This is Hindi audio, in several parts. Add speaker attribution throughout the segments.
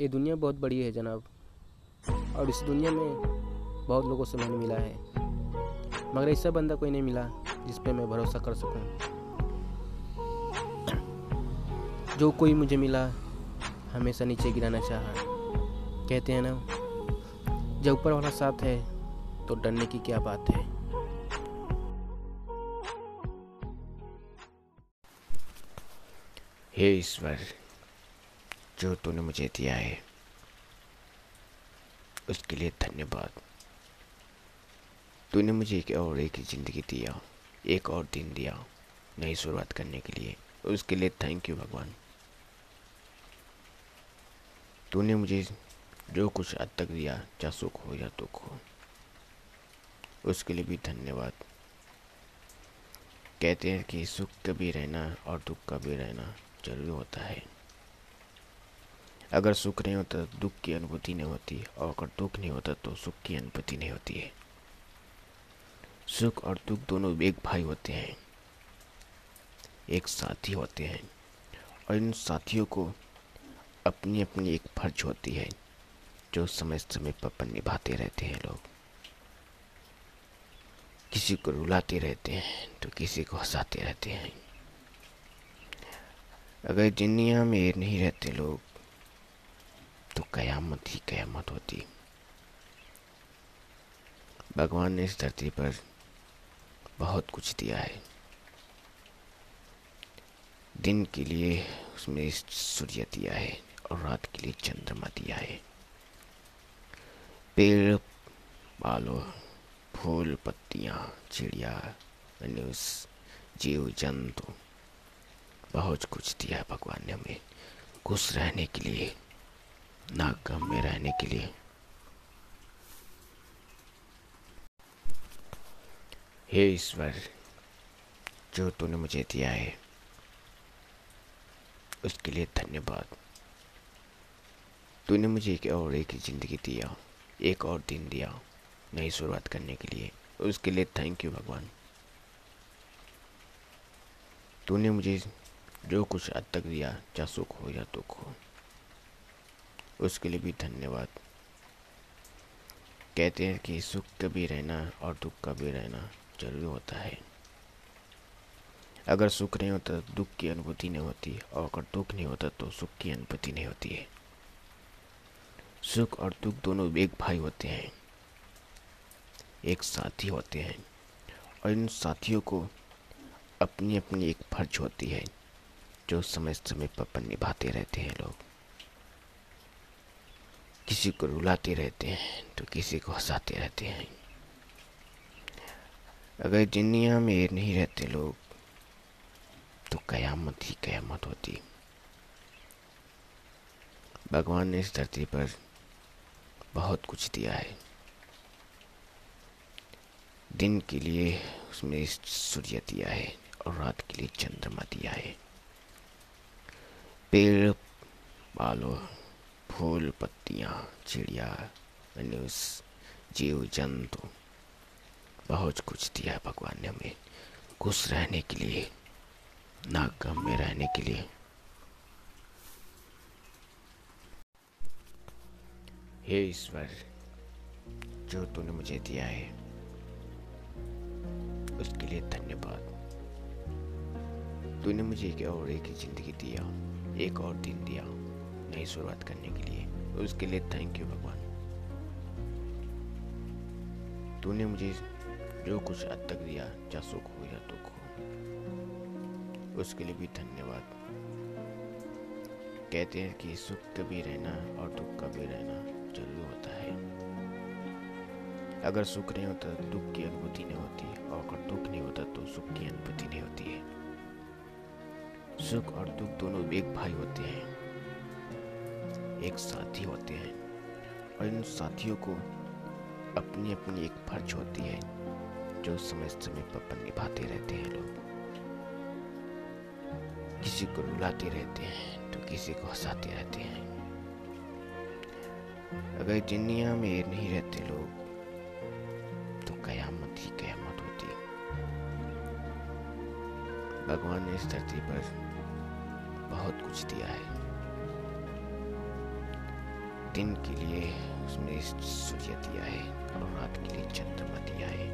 Speaker 1: ये दुनिया बहुत बड़ी है जनाब। और इस दुनिया में बहुत लोगों से मैंने मिला है। मगर ऐसा बंदा कोई नहीं मिला जिस पे मैं भरोसा कर सकूँ। जो कोई मुझे मिला, हमेशा नीचे गिराना चाहा। कहते हैं ना, जब ऊपर वाला साथ है तो डरने की क्या बात है?
Speaker 2: हे ईश्वर जो तूने मुझे दिया है, उसके लिए धन्यवाद। तूने मुझे एक और एक ज़िंदगी दिया, एक और दिन दिया, नई शुरुआत करने के लिए। उसके लिए थैंक यू भगवान। तूने मुझे जो कुछ आज तक दिया चाहे सुख हो या दुख हो, उसके लिए भी धन्यवाद। कहते हैं कि सुख का भी रहना और दुख का भी रहना ज़रूरी होता है। अगर सुख नहीं होता तो दुख की अनुभूति नहीं होती और अगर दुख नहीं होता तो सुख की अनुभूति नहीं होती है। सुख और दुख दोनों एक भाई होते हैं, एक साथी होते हैं और इन साथियों को अपनी अपनी एक फ़र्ज़ होती है, जो समय समय पर निभाते रहते हैं लोग। किसी को रुलाते रहते हैं तो किसी को हंसाते रहते हैं। अगर दुनिया में नहीं रहते लोग तो कयामत ही कयामत होती। भगवान ने इस धरती पर बहुत कुछ दिया है। दिन के लिए उसमें सूर्य दिया है और रात के लिए चंद्रमा दिया है। पेड़ पालो फूल, पत्तियाँ, चिड़िया, मनुष्य, जीव, जंतु, बहुत कुछ दिया है भगवान ने हमें। खुश रहने के लिए ना गम में रहने के लिए। हे ईश्वर, जो तूने मुझे दिया है, उसके लिए धन्यवाद। तूने मुझे एक और एक ज़िंदगी दिया एक और दिन दिया नई शुरुआत करने के लिए। उसके लिए थैंक यू भगवान। तूने मुझे जो कुछ आज तक दिया, चाहे सुख हो या दुख हो उसके लिए भी धन्यवाद। कहते हैं कि सुख का भी रहना और दुख का भी रहना ज़रूरी होता है। अगर सुख नहीं होता तो दुख की अनुभूति नहीं होती और अगर दुख नहीं होता तो सुख की अनुभूति नहीं होती है। सुख और दुख दोनों एक भाई होते हैं, एक साथी होते हैं और इन साथियों को अपनी अपनी एक फ़र्ज़ होती है, जो समय समय पर निभाते रहते हैं लोग। किसी को रुलाते रहते हैं तो किसी को हंसाते रहते हैं। अगर दुनिया में ये नहीं रहते लोग तो कयामत ही कयामत होती। भगवान ने इस धरती पर बहुत कुछ दिया है। दिन के लिए उसमें सूर्य दिया है और रात के लिए चंद्रमा दिया है। पेड़ पालो फूल पत्तियाँ, चिड़िया, मनुष्य, जीव, जंतु, बहुत कुछ दिया है भगवान ने हमें। खुश रहने के लिए ना गम में रहने के लिए। हे ईश्वर, जो तूने मुझे दिया है, उसके लिए धन्यवाद। तूने मुझे एक और, एक ज़िंदगी दिया, एक और दिन दिया। नई शुरुआत करने के लिए। उसके लिए थैंक यू भगवान। तूने मुझे जो कुछ आज तक दिया, चाहे सुख हो या दुख हो, उसके लिए भी धन्यवाद। कहते हैं कि सुख का भी रहना और दुख का भी रहना ज़रूरी होता है। अगर सुख नहीं होता तो दुख की अनुभूति नहीं होती, और अगर दुख नहीं होता तो सुख की अनुभूति नहीं होती है। सुख और दुख दोनों एक भाई होते हैं। एक साथी होते हैं और इन साथियों को अपनी अपनी एक फ़र्ज़ होती है, जो समय समय पर निभाते रहते हैं लोग। किसी को रुलाते रहते हैं तो किसी को हंसाते रहते हैं। अगर दुनिया में नहीं रहते लोग तो कयामत ही कयामत होती भगवान ने इस धरती पर बहुत कुछ दिया है। दिन के लिए उसने सूर्य दिया है और रात के लिए चंद्रमा दिया है।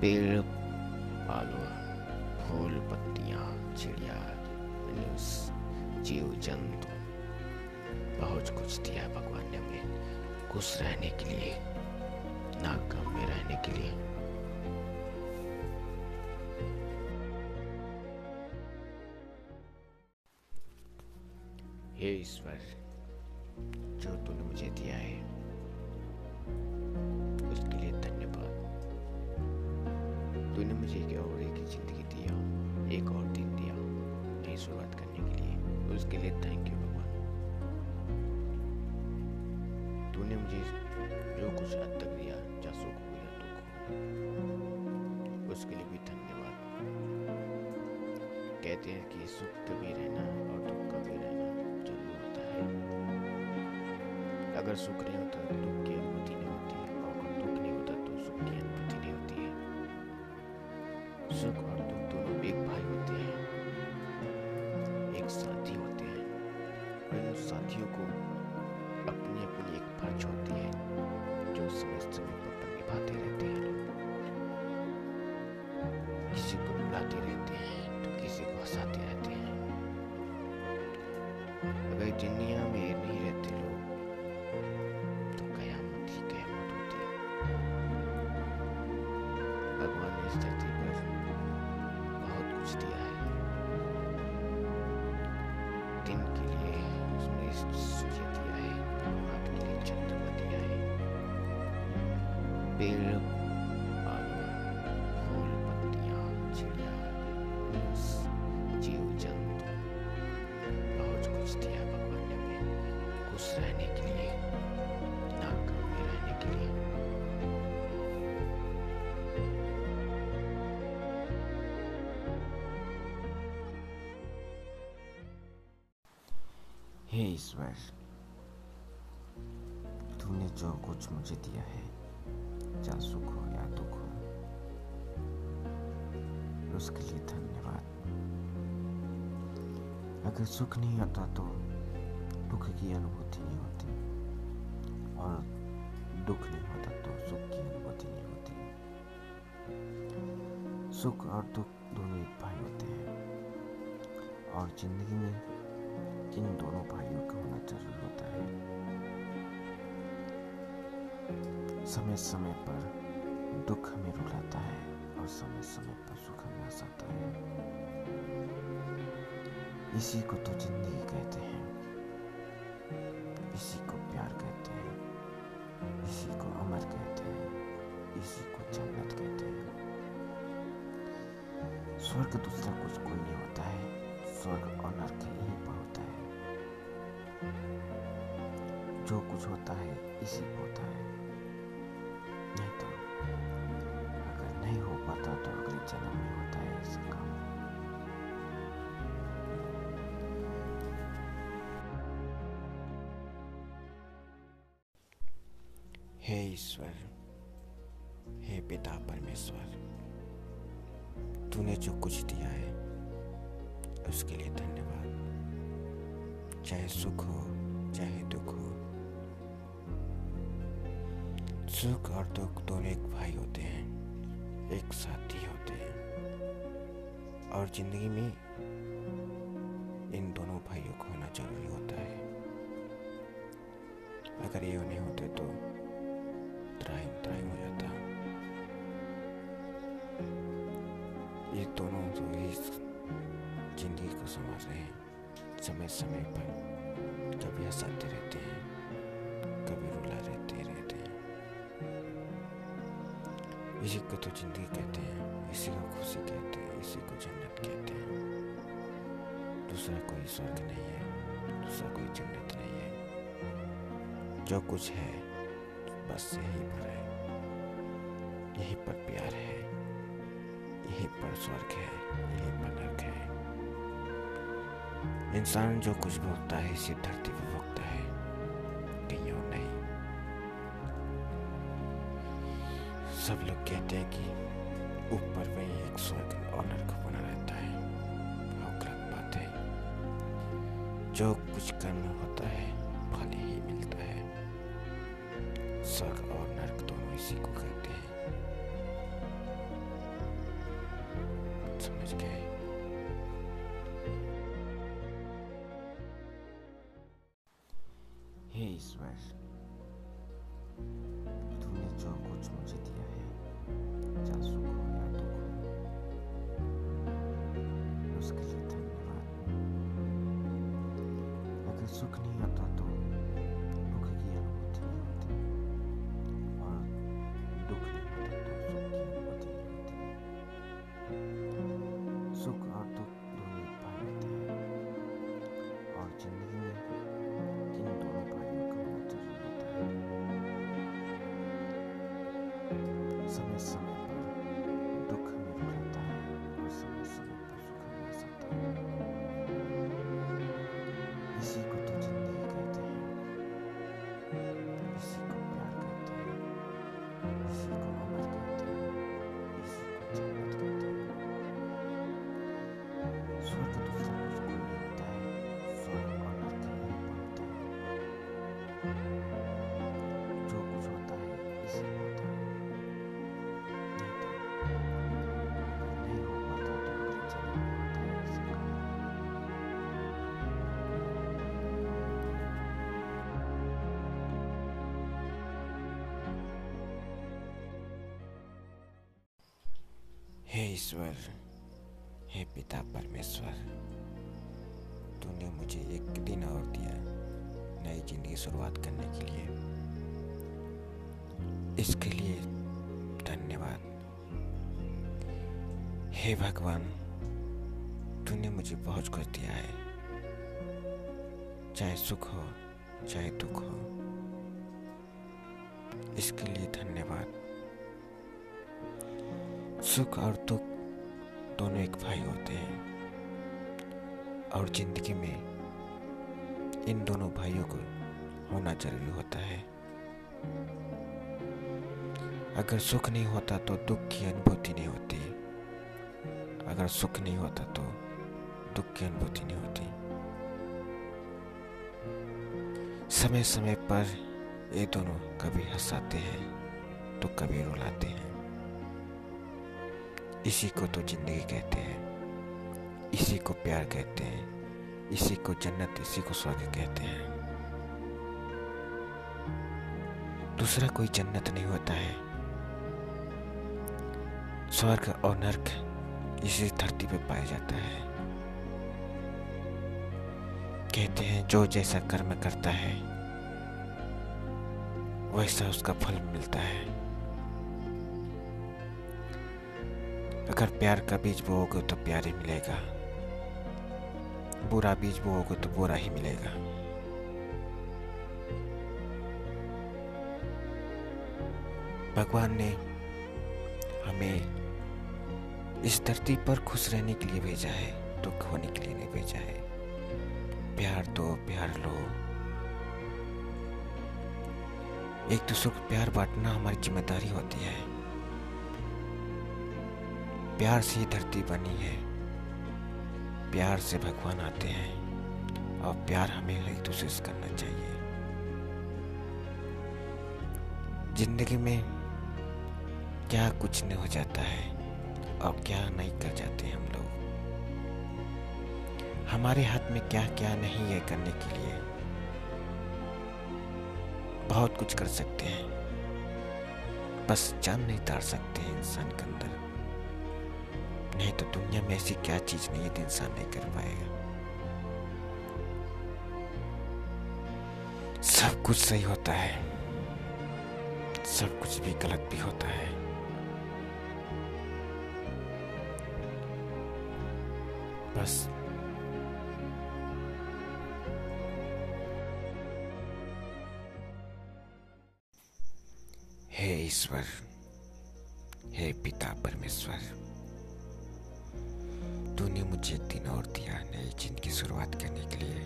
Speaker 2: पेड़ आलू फूल, पत्तियाँ, चिड़िया जीव, जंतु, बहुत कुछ दिया है भगवान ने हमें। खुश रहने के लिए ना गम में रहने के लिए। हे ईश्वर जो तूने मुझे दिया है, उसके लिए धन्यवाद। तूने मुझे एक और एक ज़िंदगी दिया, एक और दिन दिया नई शुरुआत करने के लिए। उसके लिए थैंक यू भगवान। तूने मुझे जो कुछ हद तक दिया चाहे सुख हो या दुख हो उसके लिए भी धन्यवाद। कहते हैं कि सुख कभी रहना और दुख कभी रहना। अगर सुख नहीं होता तो दुख की अनुभूति नहीं होती और अगर दुख नहीं होता तो सुख की अनुभूति नहीं होती है। सुख और दुख दोनों एक भाई होते हैं। एक साथी होते हैं। और इन साथियों को अपनी अपनी एक फ़र्ज़ होती है, जो समय समय पर निभाते रहते हैं। किसी को बुलाते रहते हैं तो किसी को हंसाते रहते हैं। अगर दुनिया में नहीं इस धरती पर बहुत कुछ दिया है दिन के लिए उसने सूर्य दिया है रात के लिए चंद्रमा दिया है पेड़ फूल चिड़िया जीव जंतु बहुत कुछ दिया भगवान ने खुश रहने
Speaker 3: हे ईश्वर, तूने जो कुछ मुझे दिया है, चाहे सुख हो या दुख हो, उसके लिए धन्यवाद। अगर सुख नहीं होता तो दुख की अनुभूति नहीं होती, और दुख नहीं होता तो सुख की अनुभूति नहीं होती। सुख और दुख दोनों एक भाई होते हैं, और ज़िंदगी में इन दोनों भाइयों का होना ज़रूर होता है। समय समय पर दुख हमें रुलाता है और समय समय पर सुख हमें हंसाता है। इसी को तो ज़िंदगी कहते हैं। इसी को प्यार कहते हैं। इसी को अमर कहते हैं। इसी को जन्नत कहते हैं। स्वर्ग दूसरा कुछ कोई नहीं होता है। स्वर्ग और नरक है जो कुछ होता है, इसी को होता है। नहीं तो अगर नहीं हो पाता तो अगले जन्म में होता है इसका काम।
Speaker 2: हे ईश्वर, हे पिता परमेश्वर, तूने जो कुछ दिया है, उसके लिए धन्यवाद। चाहे सुख हो, चाहे दुख हो। सुख और दुख दोनों एक भाई होते हैं, एक साथी होते हैं। और ज़िंदगी में इन दोनों भाइयों को होना ज़रूरी होता है। अगर ये नहीं होते तो त्राही त्राही हो जाता। ये दोनों तो इस ज़िंदगी को समझ रहे हैं। समय समय पर कभी हंसाते रहते हैं, कभी रुला रहते रहते हैं। इसी को तो ज़िंदगी कहते हैं, इसी को खुशी कहते हैं, इसी को जन्नत कहते हैं। दूसरा कोई स्वर्ग नहीं है, दूसरा कोई जन्नत नहीं है। जो कुछ है, बस यहीं पर है। यहीं पर प्यार है, यहीं पर स्वर्ग है, यहीं पर नर्क है। इंसान जो कुछ भोगता है, इसी धरती पर भोगता है। कहीं और नहीं। सब लोग कहते हैं कि ऊपर में एक स्वर्ग और नरक बना रहता है। और गलत बात है। जो कुछ कर्म होता है स्वर्ग और नरक दोनों इसी को कहते हैं। समझ गए?
Speaker 3: ईश्वर, हे पिता
Speaker 2: परमेश्वर, तूने मुझे एक दिन और दिया नई ज़िंदगी शुरुआत करने के लिए। इसके लिए धन्यवाद। हे भगवान, तूने मुझे बहुत कुछ दिया है। चाहे सुख हो, चाहे दुख हो, इसके लिए धन्यवाद। सुख और दुख दोनों एक भाई होते हैं। और ज़िंदगी में इन दोनों भाइयों को होना ज़रूरी होता है। अगर सुख नहीं होता तो दुख की अनुभूति नहीं होती। अगर सुख नहीं होता तो दुख की अनुभूति नहीं होती। समय समय पर ये दोनों कभी हंसाते हैं तो कभी रुलाते हैं। इसी को तो ज़िंदगी कहते हैं। इसी को प्यार कहते हैं। इसी को जन्नत, इसी को स्वर्ग कहते हैं। दूसरा कोई जन्नत नहीं होता है। स्वर्ग और नरक इसी धरती पे पाया जाता है। कहते हैं, जो जैसा कर्म करता है, वैसा उसका फल मिलता है। अगर प्यार का बीज बोओगे तो प्यार ही मिलेगा। बुरा बीज बोओगे तो बुरा ही मिलेगा। भगवान ने हमें इस धरती पर खुश रहने के लिए भेजा है, दुख होने के लिए नहीं भेजा है। प्यार दो, प्यार लो। एक दूसरे को प्यार बांटना हमारी ज़िम्मेदारी होती है। प्यार से ही धरती बनी है। प्यार से भगवान आते हैं और प्यार हमें एक दूसरे से करना चाहिए। ज़िंदगी में क्या कुछ नहीं हो जाता है और क्या नहीं कर जाते हम लोग। हमारे हाथ में क्या क्या नहीं है करने के लिए। बहुत कुछ कर सकते हैं। बस जान नहीं तार सकते इंसान के अंदर। नहीं तो दुनिया में ऐसी क्या चीज़ नहीं है इंसान नहीं कर पाएगा? सब कुछ सही होता है। सब कुछ भी गलत भी होता है। बस। हे ईश्वर, हे पिता परमेश्वर। तूने मुझे एक दिन और दिया नई ज़िंदगी की शुरुआत करने के लिए।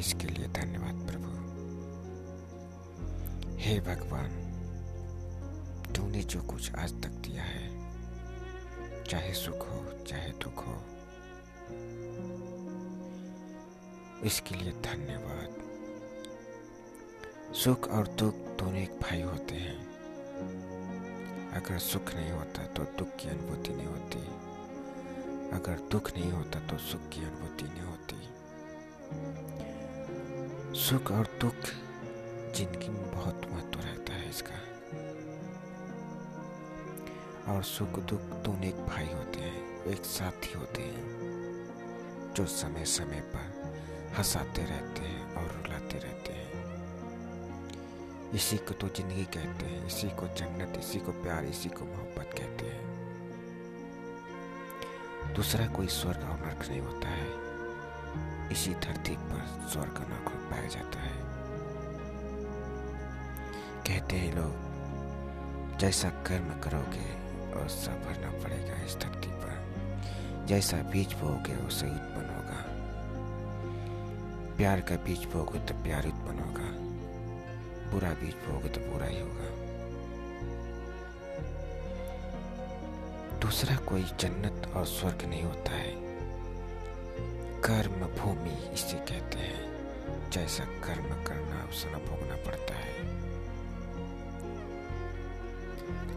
Speaker 2: इसके लिए धन्यवाद, प्रभु। हे भगवान, तूने जो कुछ आज तक दिया है, चाहे सुख हो, चाहे दुख हो, इसके लिए धन्यवाद। सुख और दुख दोनों एक भाई होते हैं। अगर सुख नहीं होता तो दुख की अनुभूति नहीं होती। अगर दुख नहीं होता तो सुख की अनुभूति नहीं होती। सुख और दुख ज़िंदगी में बहुत महत्व रहता है इसका। और सुख दुख दोनों एक भाई होते हैं, एक साथी होते हैं, जो समय समय पर हंसाते रहते हैं और रुलाते रहते हैं। इसी को तो ज़िंदगी कहते हैं, इसी को जन्नत, इसी को प्यार, इसी को मोहब्बत दूसरा कोई स्वर्ग और नर्क नहीं होता है। इसी धरती पर स्वर्ग और नर्क पाया जाता है। कहते हैं लोग, जैसा कर्म करोगे और सब भरना पड़ेगा इस धरती पर। जैसा बीज बोगे उसे उत्पन्न होगा। प्यार का बीज बोगे तो प्यार उत्पन्न होगा। बुरा बीज बोगे तो बुरा ही होगा। दूसरा कोई जन्नत और स्वर्ग नहीं होता है। कर्म भूमि इसे कहते हैं, जैसा कर्म करना उसे भोगना पड़ता है।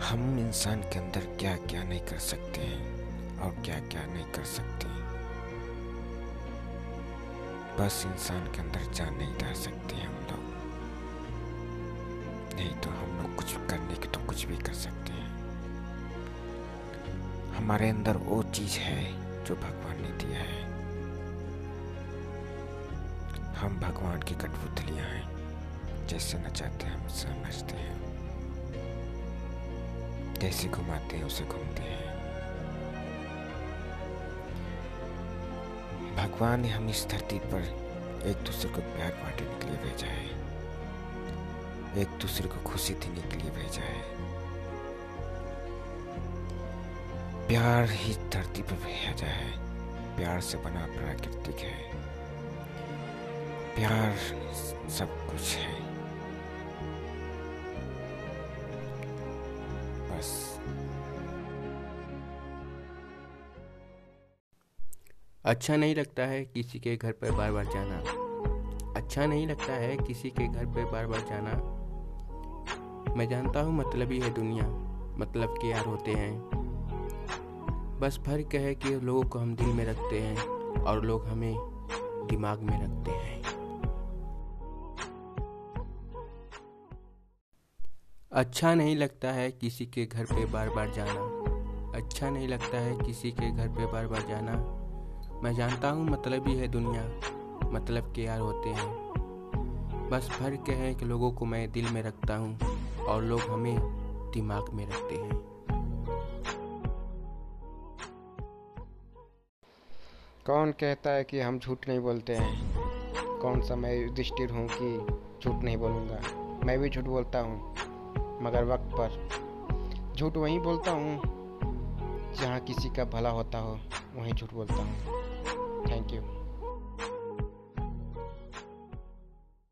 Speaker 2: हम इंसान के अंदर क्या क्या नहीं कर सकते हैं और क्या क्या नहीं कर सकते बस इंसान के अंदर जान नहीं डाल सकते हम लोग। नहीं तो हम लोग कुछ करने के तो कुछ भी कर सकते हैं। हमारे अंदर वो चीज़ है जो भगवान ने दिया है। हम भगवान की कठपुतलियाँ हैं, जैसे नचाते हैं हम समझते हैं। जैसे घुमाते हैं, उसे घूमते हैं। भगवान ने हम इस धरती पर एक दूसरे को प्यार बांटने के लिए भेजा है। एक दूसरे को खुशी देने के लिए भेजा है। प्यार ही धरती पर भेजा है। प्यार से बना प्राकृतिक है। प्यार सब कुछ है। बस।
Speaker 1: अच्छा नहीं लगता है किसी के घर पर बार बार जाना। अच्छा नहीं लगता है किसी के घर पर बार बार जाना। मैं जानता हूँ मतलब ही है दुनिया। मतलब के यार होते हैं। बस फ़र्क है कि लोगों को हम दिल में रखते हैं और लोग हमें दिमाग में रखते हैं। अच्छा नहीं लगता है किसी के घर पे बार बार जाना। अच्छा नहीं लगता है किसी के घर पे बार बार जाना। मैं जानता हूँ मतलब ही है दुनिया मतलब के यार होते हैं। बस फ़र्क है कि लोगों को मैं दिल में रखता हूँ और लोग हमें दिमाग में रखते हैं।
Speaker 4: कौन कहता है कि हम झूठ नहीं बोलते हैं? कौन सा मैं युधिष्ठिर हूँ कि झूठ नहीं बोलूँगा? मैं भी झूठ बोलता हूँ, मगर वक्त पर। झूठ वहीं बोलता हूँ, जहाँ किसी का भला होता हो, वहीं झूठ बोलता हूँ। Thank you